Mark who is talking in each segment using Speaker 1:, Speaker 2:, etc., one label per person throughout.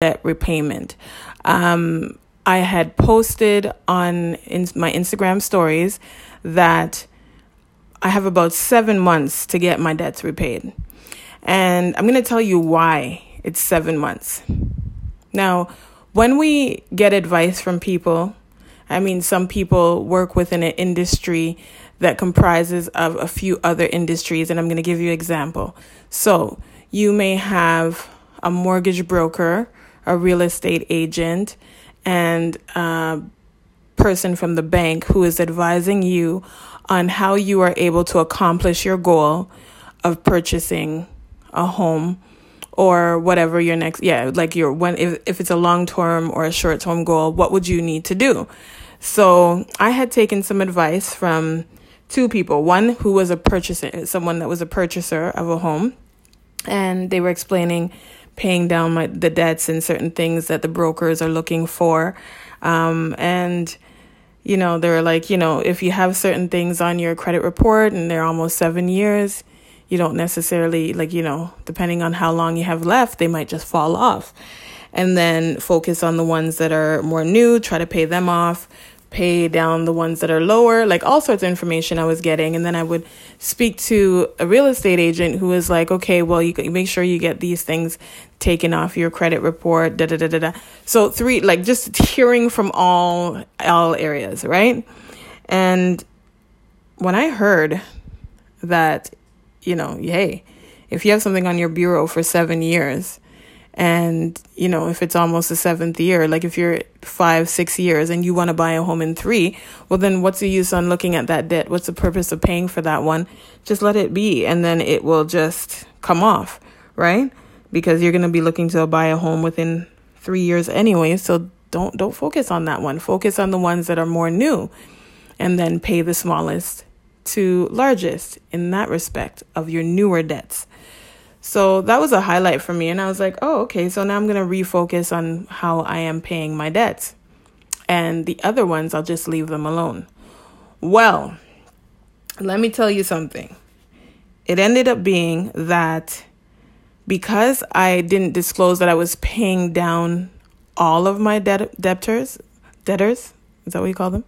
Speaker 1: debt repayment. Um, I had posted on in my Instagram stories that I have about seven months to get my debts repaid. And I'm going to tell you why it's seven months. Now, when we get advice from people, I mean, some people work within an industry that comprises of a few other industries, and I'm going to give you an example. So, you may have a mortgage broker, a real estate agent, and a person from the bank who is advising you on how you are able to accomplish your goal of purchasing a home or whatever your next yeah like your when if, if it's a long term or a short term goal what would you need to do? So i had taken some advice from two people. One who was a purchaser someone that was a purchaser of a home and they were explaining paying down my the debts and certain things that the brokers are looking for um, and you know they're like you know if you have certain things on your credit report and they're almost seven years you don't necessarily like you know depending on how long you have left they might just fall off and then focus on the ones that are more new try to pay them off pay down the ones that are lower, like all sorts of information I was getting. And then I would speak to a real estate agent who was like, okay, well, you make sure you get these things taken off your credit report, da da da da da. So three, like just hearing from all all areas, right? And when I heard that, you know, hey, if you have something on your bureau for seven years, and, you know, if it's almost the seventh year, like if you're five, six years and you want to buy a home in three, well, then what's the use on looking at that debt? What's the purpose of paying for that one? Just let it be and then it will just come off, right? Because you're going to be looking to buy a home within three years anyway. So don't, don't focus on that one. Focus on the ones that are more new and then pay the smallest to largest in that respect of your newer debts. So that was a highlight for me. And I was like, oh, okay, so now I'm going to refocus on how I am paying my debts. And the other ones, I'll just leave them alone. Well, let me tell you something. It ended up being that because I didn't disclose that I was paying down all of my debt- debtors, debtors, is that what you call them?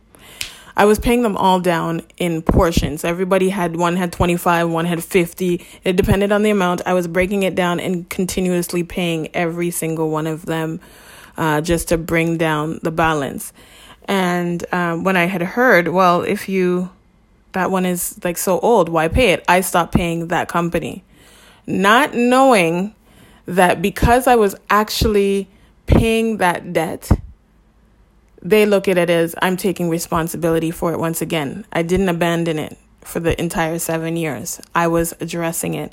Speaker 1: I was paying them all down in portions. Everybody had one had 25, one had 50. It depended on the amount. I was breaking it down and continuously paying every single one of them uh, just to bring down the balance. And um, when I had heard, well, if you, that one is like so old, why pay it? I stopped paying that company. Not knowing that because I was actually paying that debt, they look at it as I'm taking responsibility for it once again. I didn't abandon it for the entire seven years, I was addressing it.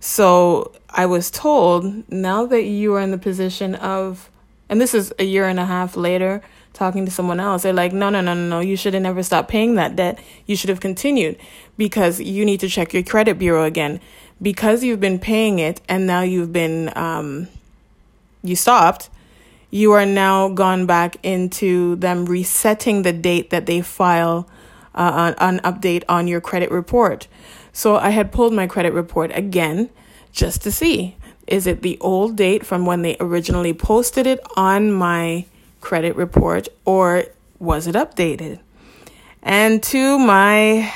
Speaker 1: So I was told now that you are in the position of, and this is a year and a half later, talking to someone else, they're like, no, no, no, no, no, you should have never stopped paying that debt. You should have continued because you need to check your credit bureau again. Because you've been paying it and now you've been, um, you stopped, you are now gone back into them resetting the date that they file uh, an, an update on your credit report. So I had pulled my credit report again just to see is it the old date from when they originally posted it on my credit report or was it updated? And to my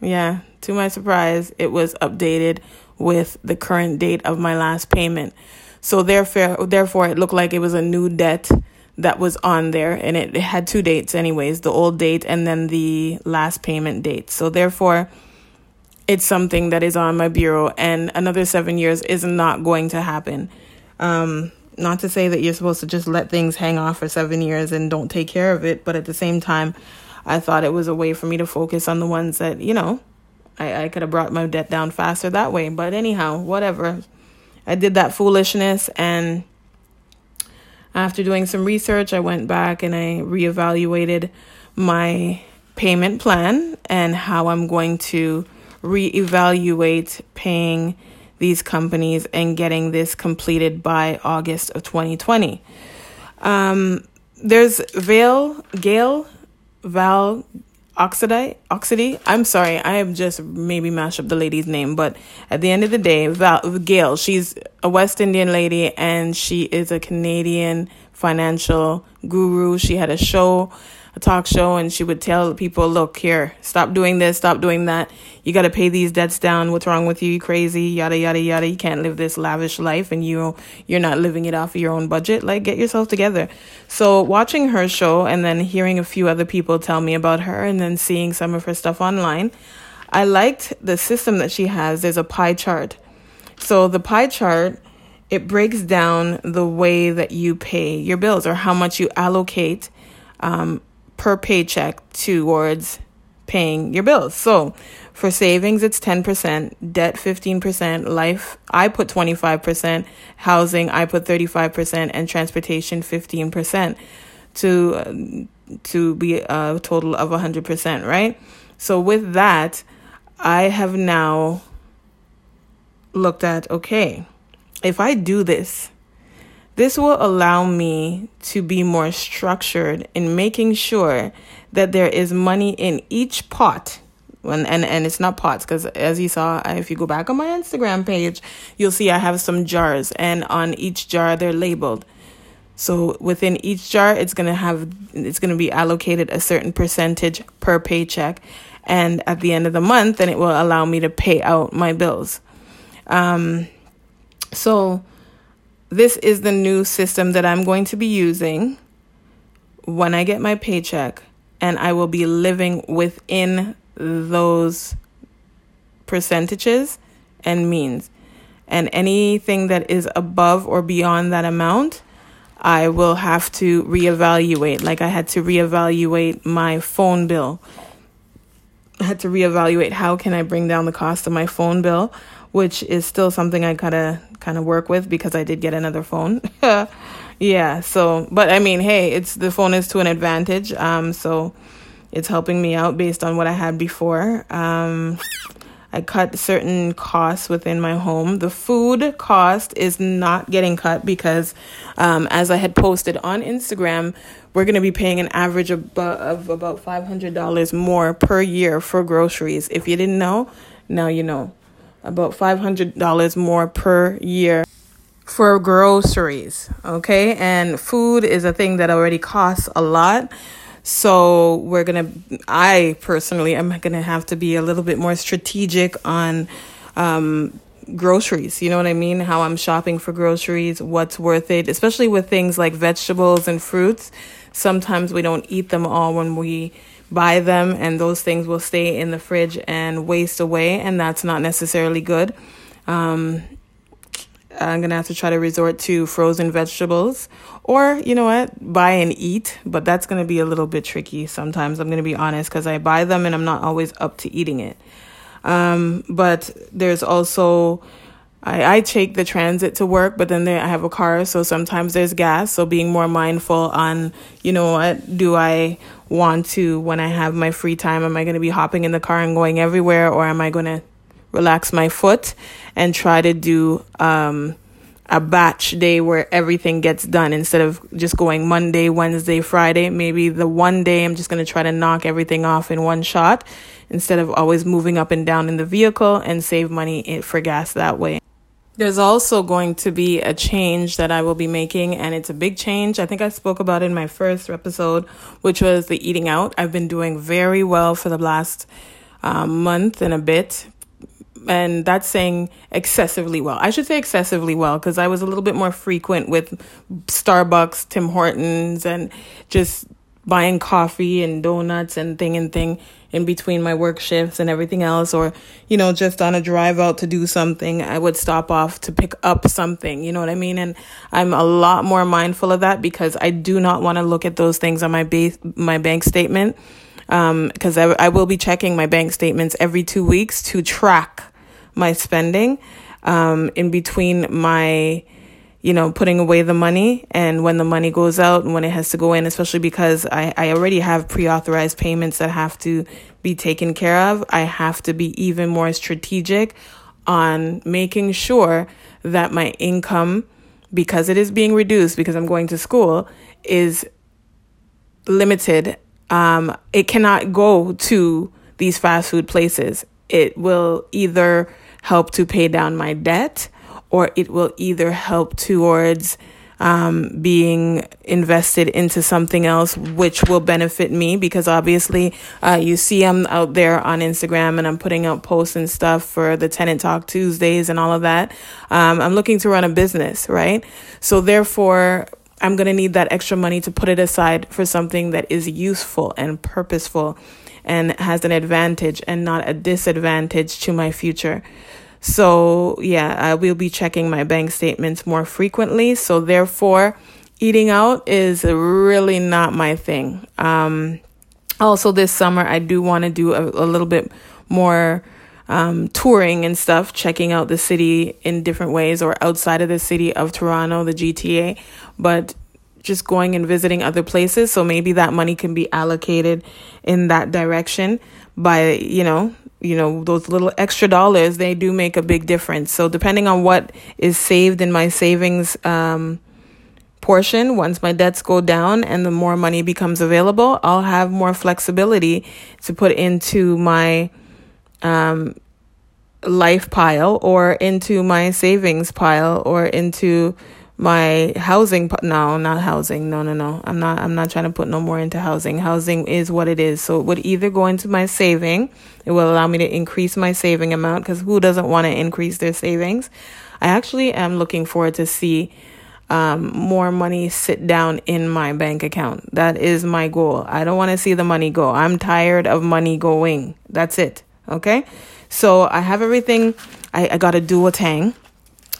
Speaker 1: yeah, to my surprise, it was updated with the current date of my last payment. So therefore, therefore, it looked like it was a new debt that was on there, and it, had two dates, anyways, the old date and then the last payment date. So therefore, it's something that is on my bureau, and another seven years is not going to happen. Um, not to say that you're supposed to just let things hang off for seven years and don't take care of it, but at the same time, I thought it was a way for me to focus on the ones that, you know, I, I could have brought my debt down faster that way. But anyhow, whatever. I did that foolishness and after doing some research, I went back and I reevaluated my payment plan and how I'm going to reevaluate paying these companies and getting this completed by August of 2020. Um, there's Vale, Gale, Val, Oxidite, Oxidy. I'm sorry, I have just maybe mashed up the lady's name, but at the end of the day, Val, Gail, she's a West Indian lady and she is a Canadian financial guru. She had a show, a talk show, and she would tell people, look, here, stop doing this, stop doing that. You got to pay these debts down. What's wrong with you? You crazy? Yada, yada, yada. You can't live this lavish life and you, you're not living it off of your own budget. Like, get yourself together. So, watching her show and then hearing a few other people tell me about her and then seeing some of her stuff online, I liked the system that she has. There's a pie chart. So, the pie chart it breaks down the way that you pay your bills or how much you allocate um, per paycheck towards paying your bills. So for savings, it's 10%, debt 15%, life, I put 25%, housing, I put 35%, and transportation 15% to, to be a total of 100%, right? So with that, I have now looked at okay, if I do this, this will allow me to be more structured in making sure that there is money in each pot. When, and, and it's not pots because as you saw, if you go back on my Instagram page, you'll see I have some jars, and on each jar they're labeled. So within each jar, it's gonna have it's gonna be allocated a certain percentage per paycheck, and at the end of the month, then it will allow me to pay out my bills. Um, so, this is the new system that I'm going to be using when I get my paycheck, and I will be living within those percentages and means. And anything that is above or beyond that amount, I will have to reevaluate. Like I had to reevaluate my phone bill. I had to reevaluate how can I bring down the cost of my phone bill which is still something I kind of kind of work with because I did get another phone. yeah, so but I mean, hey, it's the phone is to an advantage. Um so it's helping me out based on what I had before. Um I cut certain costs within my home. The food cost is not getting cut because, um, as I had posted on Instagram, we're going to be paying an average of, of about $500 more per year for groceries. If you didn't know, now you know about $500 more per year for groceries. Okay. And food is a thing that already costs a lot. So we're going to, I personally am going to have to be a little bit more strategic on, um, groceries. You know what I mean? How I'm shopping for groceries, what's worth it, especially with things like vegetables and fruits. Sometimes we don't eat them all when we buy them and those things will stay in the fridge and waste away and that's not necessarily good. Um, i'm gonna have to try to resort to frozen vegetables or you know what buy and eat but that's gonna be a little bit tricky sometimes i'm gonna be honest because i buy them and i'm not always up to eating it. Um, but there's also I, I take the transit to work, but then there, I have a car, so sometimes there's gas. So being more mindful on, you know, what do I want to when I have my free time? Am I going to be hopping in the car and going everywhere, or am I going to relax my foot and try to do um, a batch day where everything gets done instead of just going Monday, Wednesday, Friday? Maybe the one day I'm just going to try to knock everything off in one shot instead of always moving up and down in the vehicle and save money for gas that way. There's also going to be a change that I will be making, and it's a big change. I think I spoke about in my first episode, which was the eating out. I've been doing very well for the last um, month and a bit, and that's saying excessively well. I should say excessively well because I was a little bit more frequent with Starbucks, Tim Hortons, and just buying coffee and donuts and thing and thing in between my work shifts and everything else or you know just on a drive out to do something i would stop off to pick up something you know what i mean? And i'm a lot more mindful of that because i do not want to look at those things on my base my bank statement because um, I, I will be checking my bank statements every two weeks to track my spending um, in between my you know, putting away the money and when the money goes out and when it has to go in, especially because I, I already have pre authorized payments that have to be taken care of. I have to be even more strategic on making sure that my income, because it is being reduced because I'm going to school, is limited. Um, it cannot go to these fast food places. It will either help to pay down my debt or it will either help towards um, being invested into something else, which will benefit me because obviously, uh, you see, I'm out there on Instagram and I'm putting out posts and stuff for the Tenant Talk Tuesdays and all of that. Um, I'm looking to run a business, right? So therefore, I'm going to need that extra money to put it aside for something that is useful and purposeful and has an advantage and not a disadvantage to my future. So, yeah, I will be checking my bank statements more frequently. So, therefore, eating out is really not my thing. Um, also, this summer, I do want to do a, a, little bit more um, touring and stuff, checking out the city in different ways or outside of the city of Toronto, the GTA, but just going and visiting other places. So maybe that money can be allocated in that direction by, you know, you know those little extra dollars they do make a big difference. So depending on what is saved in my savings um, portion once my debts go down and the more money becomes available i'll have more flexibility to put into my um, life pile or into my savings pile or into my housing no not housing no no no. I'm not i'm not trying to put no more into housing. Housing is what it is. So it would either go into my saving it will allow me to increase my saving amount because who doesn't want to increase their savings? I actually am looking forward to see um, more money sit down in my bank account. That is my goal. I don't want to see the money go. I'm tired of money going. That's it okay? So i have everything. I, I got a Duo-Tang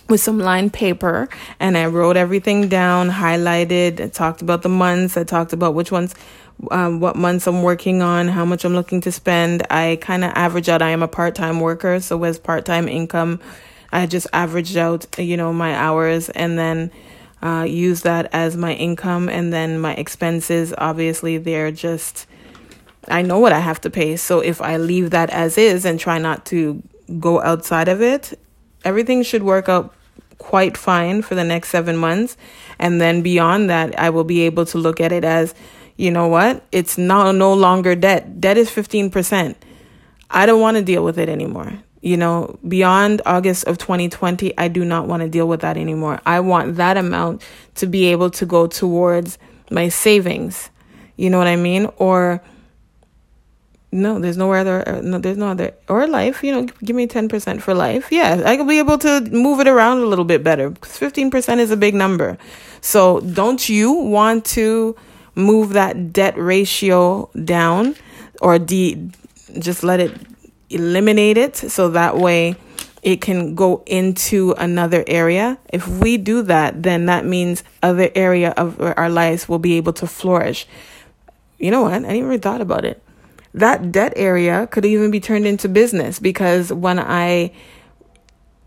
Speaker 1: with some lined paper and I wrote everything down, highlighted, I talked about the months, I talked about which ones, um, what months I'm working on, how much I'm looking to spend. I kind of average out, I am a part time worker, so with part time income, I just averaged out, you know, my hours and then uh, use that as my income and then my expenses. Obviously, they're just, I know what I have to pay. So if I leave that as is and try not to go outside of it, everything should work out quite fine for the next seven months. And then beyond that, I will be able to look at it as, you know what? It's now no longer debt. Debt is 15%. I don't want to deal with it anymore. You know, beyond August of 2020, I do not want to deal with that anymore. I want that amount to be able to go towards my savings. You know what I mean? Or no, there's no other. Uh, no, there's no other. Or life, you know, give me ten percent for life. Yeah, I could be able to move it around a little bit better. because Fifteen percent is a big number. So, don't you want to move that debt ratio down, or de just let it eliminate it so that way it can go into another area. If we do that, then that means other area of our lives will be able to flourish. You know what? I never thought about it that debt area could even be turned into business because when I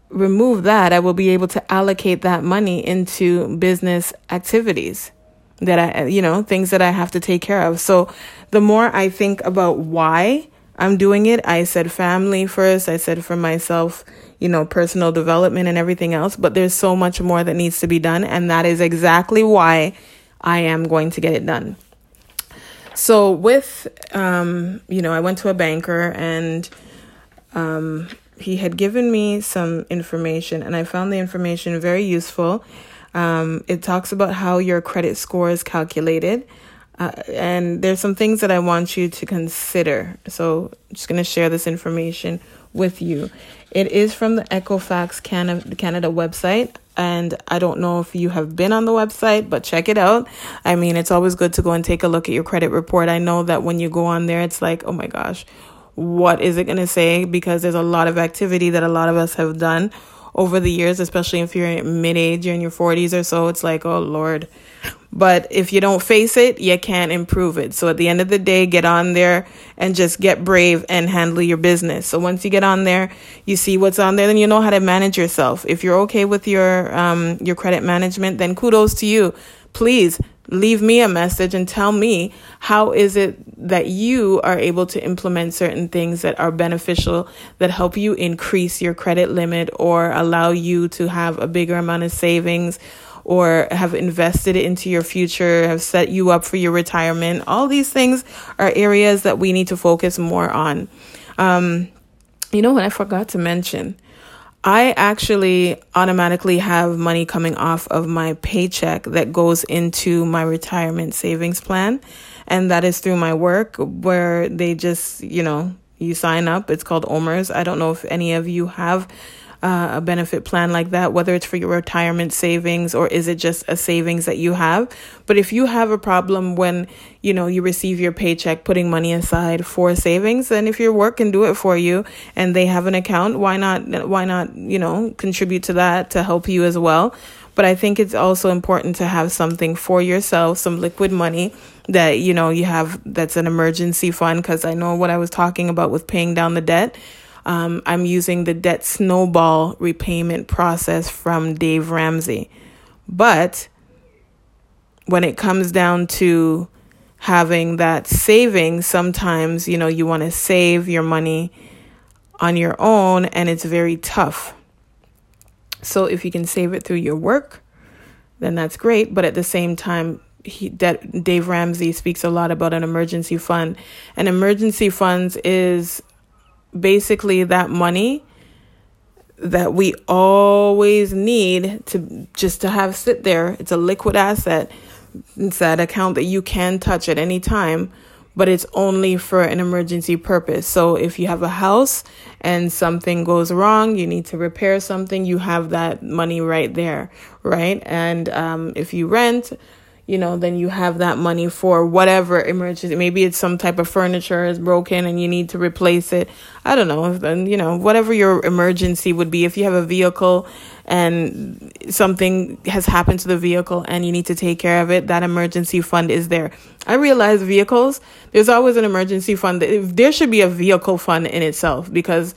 Speaker 1: remove that, I will be able to allocate that money into business activities that I, you know, things that I have to take care of. So the more I think about why I'm doing it, I said family first, I said for myself, you know, personal development and everything else, but there's so much more that needs to be done. And that is exactly why I am going to get it done. So with um, you know, I went to a banker and um, he had given me some information, and I found the information very useful. Um, it talks about how your credit score is calculated. Uh, and there's some things that I want you to consider. So I'm just going to share this information with you. It is from the Equifax Canada, Canada website. And I don't know if you have been on the website, but check it out. I mean, it's always good to go and take a look at your credit report. I know that when you go on there, it's like, oh my gosh, what is it going to say? Because there's a lot of activity that a lot of us have done over the years, especially if you're in mid age, you're in your 40s or so. It's like, oh Lord, but if you don't face it, you can't improve it. So at the end of the day, get on there and just get brave and handle your business. So once you get on there, you see what's on there, then you know how to manage yourself. If you're okay with your um, your credit management, then kudos to you. Please leave me a message and tell me how is it that you are able to implement certain things that are beneficial that help you increase your credit limit or allow you to have a bigger amount of savings or have invested into your future, have set you up for your retirement. All these things are areas that we need to focus more on. Um, you know what I forgot to mention? I actually automatically have money coming off of my paycheck that goes into my retirement savings plan. And that is through my work where they just, you know, you sign up. It's called OMERS. I don't know if any of you have uh, a benefit plan like that, whether it's for your retirement savings or is it just a savings that you have. But if you have a problem when, you know, you receive your paycheck, putting money aside for savings, then if your work can do it for you and they have an account, why not, why not, you know, contribute to that to help you as well? But I think it's also important to have something for yourself, some liquid money that, you know, you have that's an emergency fund. Cause I know what I was talking about with paying down the debt um, I'm using the debt snowball repayment process from Dave Ramsey. But when it comes down to having that saving, sometimes, you know, you want to save your money on your own and it's very tough. So if you can save it through your work, then that's great. But at the same time, he, Dave Ramsey speaks a lot about an emergency fund. And emergency funds is basically that money that we always need to just to have sit there. It's a liquid asset. It's that account that you can touch at any time, but it's only for an emergency purpose. So if you have a house and something goes wrong, you need to repair something, you have that money right there, right? And um, if you rent, you know, then you have that money for whatever emergency. Maybe it's some type of furniture is broken and you need to replace it. I don't know. Then, you know, whatever your emergency would be. If you have a vehicle and something has happened to the vehicle and you need to take care of it, that emergency fund is there. I realize vehicles, there's always an emergency fund. There should be a vehicle fund in itself because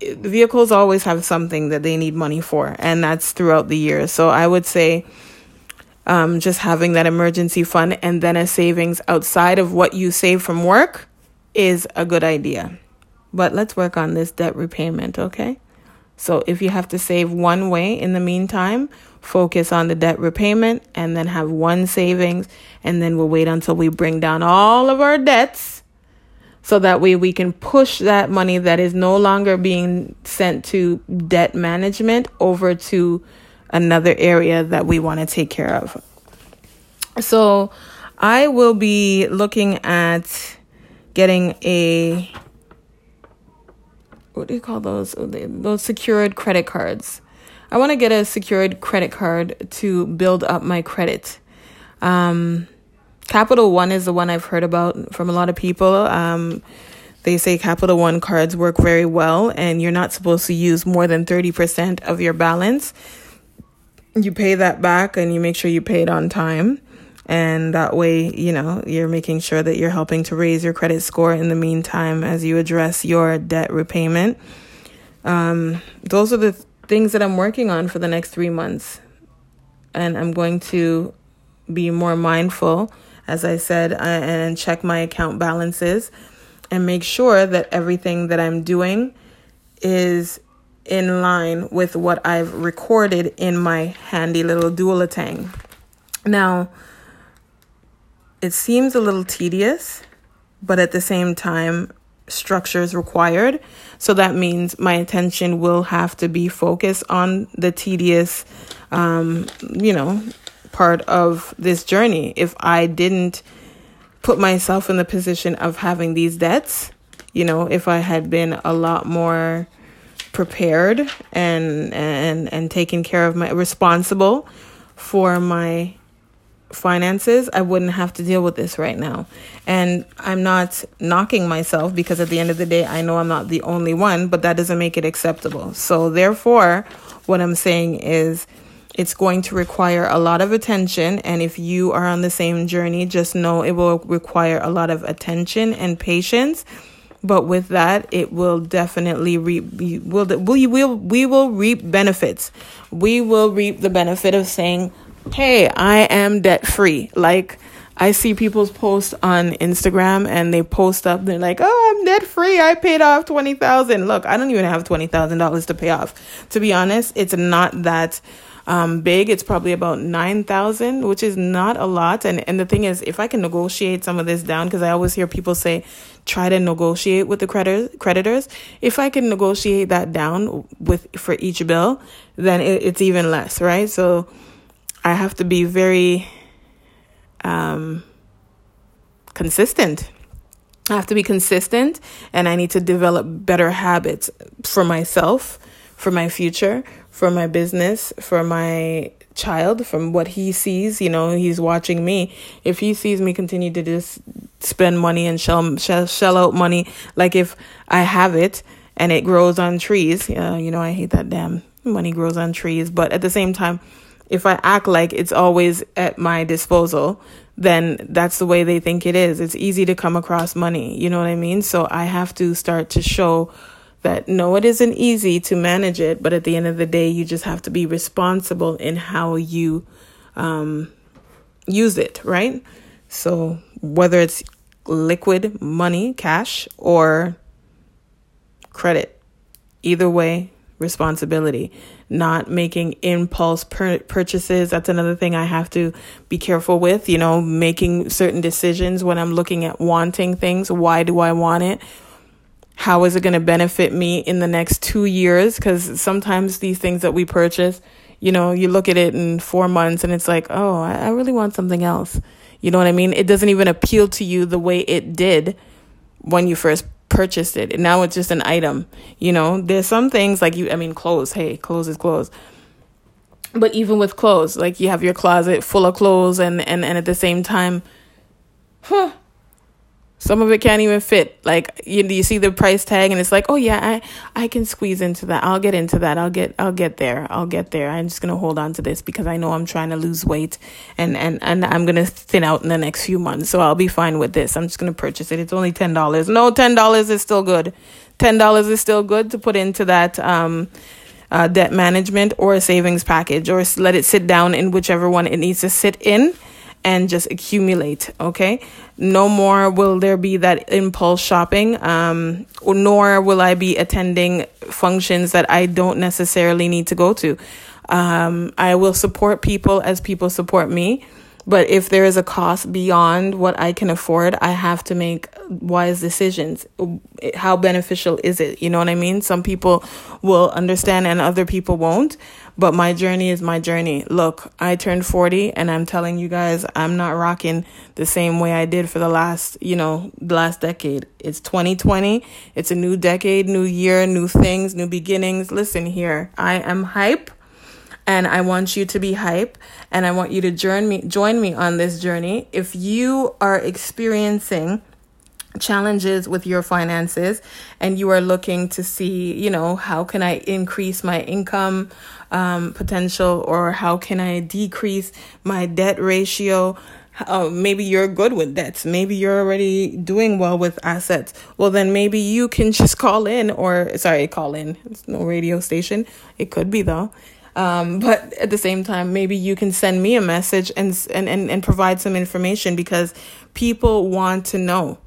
Speaker 1: vehicles always have something that they need money for, and that's throughout the year. So I would say, um, just having that emergency fund and then a savings outside of what you save from work is a good idea. But let's work on this debt repayment, okay? So if you have to save one way in the meantime, focus on the debt repayment and then have one savings and then we'll wait until we bring down all of our debts so that way we can push that money that is no longer being sent to debt management over to another area that we want to take care of. So I will be looking at getting a what do you call those? Those secured credit cards. I want to get a secured credit card to build up my credit. Um, Capital One is the one I've heard about from a lot of people. Um, they say Capital One cards work very well, and you're not supposed to use more than 30% of your balance you pay that back and you make sure you pay it on time. And that way, you know, you're making sure that you're helping to raise your credit score in the meantime as you address your debt repayment. Um, those are the things that I'm working on for the next three months. And I'm going to be more mindful, as I said, uh, and check my account balances and make sure that everything that I'm doing is in line with what I've recorded in my handy little Duolatang. Now, it seems a little tedious, but at the same time, structure is required. So that means my attention will have to be focused on the tedious, um, you know, part of this journey. If I didn't put myself in the position of having these debts, you know, if I had been a lot more prepared and and and taking care of my responsible for my finances, I wouldn't have to deal with this right now. And I'm not knocking myself because at the end of the day, I know I'm not the only one, but that doesn't make it acceptable. So, therefore, what I'm saying is it's going to require a lot of attention. And if you are on the same journey, just know it will require a lot of attention and patience but with that it will definitely reap will we will we will reap benefits. We will reap the benefit of saying hey i am debt free like i see people's posts on instagram and they post up they're like oh i'm debt free i paid off 20000 look i don't even have $20000 to pay off. To be honest it's not that um, big, it's probably about 9,000, which is not a lot. And, and the thing is, if I can negotiate some of this down, because I always hear people say, try to negotiate with the creditor, creditors. If I can negotiate that down with, for each bill, then it, it's even less, right? So I have to be very, um, consistent. I have to be consistent and I need to develop better habits for myself, for my future, for my business, for my child, from what he sees. You know, he's watching me. If he sees me continue to just spend money and shell, shell, shell out money, like if I have it and it grows on trees, uh, you know, I hate that damn money grows on trees. But at the same time, if I act like it's always at my disposal, then that's the way they think it is. It's easy to come across money. You know what I mean? So I have to start to show that no, it isn't easy to manage it, but at the end of the day, you just have to be responsible in how you um, use it, right? So whether it's liquid money, cash, or credit, either way, responsibility, not making impulse pur- purchases. That's another thing I have to be careful with, you know, making certain decisions when I'm looking at wanting things. Why do I want it? How is it going to benefit me in the next two years? Because sometimes these things that we purchase, you know, you look at it in four months and it's like, oh, I, really want something else. You know what I mean? It doesn't even appeal to you the way it did when you first purchased it. And now it's just an item. You know, there's some things like you, I mean, clothes. Hey, clothes is clothes. But even with clothes, like you have your closet full of clothes, and and and at the same time, huh, some of it can't even fit. Like you, you see the price tag and it's like, oh yeah, I, I can squeeze into that. I'll get into that. I'll get, I'll get there. I'll get there. I'm just to hold on to this because I know I'm trying to lose weight and, and, and I'm to thin out in the next few months. So I'll be fine with this. I'm just to purchase it. It's only $10. No, $10 is still good. $10 is still good to put into that, um, uh, debt management or a savings package or let it sit down in whichever one it needs to sit in and just accumulate okay no more will there be that impulse shopping um, nor will i be attending functions that i don't necessarily need to go to um, i will support people as people support me but if there is a cost beyond what I can afford, I have to make wise decisions. How beneficial is it? You know what I mean? Some people will understand and other people won't. But my journey is my journey. Look, I turned 40 and I'm telling you guys, I'm not rocking the same way I did for the last, you know, the last decade. It's 2020. It's a new decade, new year, new things, new beginnings. Listen here, I am hype and I want you to be hype and I want you to join me join me on this journey. If you are experiencing challenges with your finances and you are looking to see, you know, how can I increase my income um, potential or how can I decrease my debt ratio? Oh, maybe you're good with debts. Maybe you're already doing well with assets. Well, then maybe you can just call in or, sorry, call in. It's no radio station. It could be though. Um, but at the same time, maybe you can send me a message and, and, and, and provide some information because people want to know.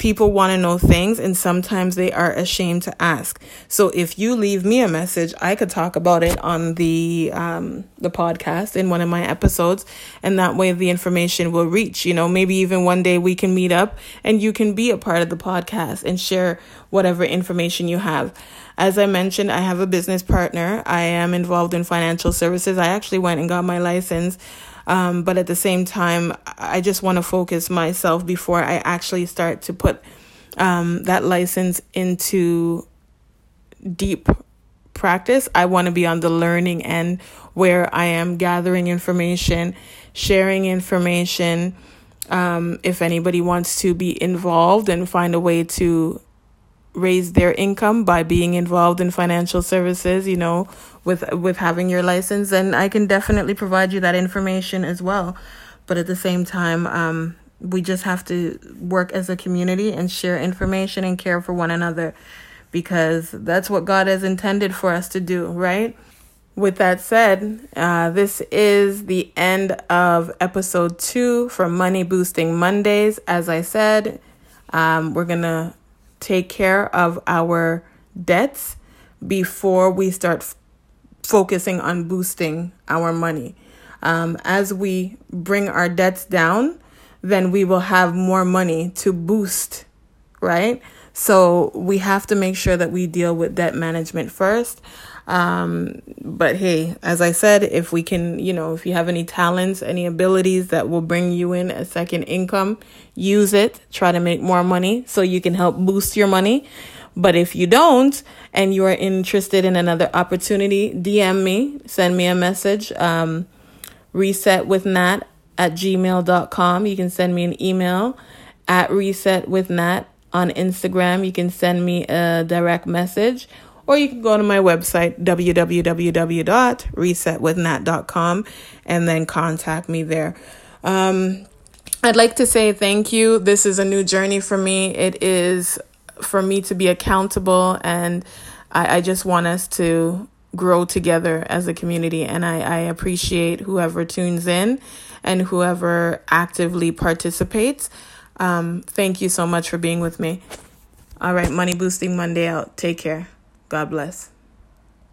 Speaker 1: People want to know things and sometimes they are ashamed to ask. So if you leave me a message, I could talk about it on the um the podcast in one of my episodes and that way the information will reach, you know, maybe even one day we can meet up and you can be a part of the podcast and share whatever information you have. As I mentioned, I have a business partner. I am involved in financial services. I actually went and got my license um, but at the same time, I just want to focus myself before I actually start to put um, that license into deep practice. I want to be on the learning end where I am gathering information, sharing information. Um, if anybody wants to be involved and find a way to raise their income by being involved in financial services, you know, with with having your license, and I can definitely provide you that information as well. But at the same time, um, we just have to work as a community and share information and care for one another because that's what God has intended for us to do, right? With that said, uh, this is the end of episode two for Money Boosting Mondays. As I said, um, we're going to take care of our debts before we start focusing on boosting our money. Um, as we bring our debts down, then we will have more money to boost, right? So we have to make sure that we deal with debt management first. Um, but hey, as I said, if we can, you know, if you have any talents, any abilities that will bring you in a second income, use it. Try to make more money so you can help boost your money. But if you don't and you are interested in another opportunity, DM me, send me a message. Um, reset with nat at gmail.com. You can send me an email at reset with nat on Instagram. You can send me a direct message or you can go to my website www.resetwithnat.com and then contact me there. Um, I'd like to say thank you. This is a new journey for me. It is for me to be accountable, and I, I just want us to grow together as a community. And I, I appreciate whoever tunes in and whoever actively participates. Um, thank you so much for being with me. All right, Money Boosting Monday out. Take care. God bless.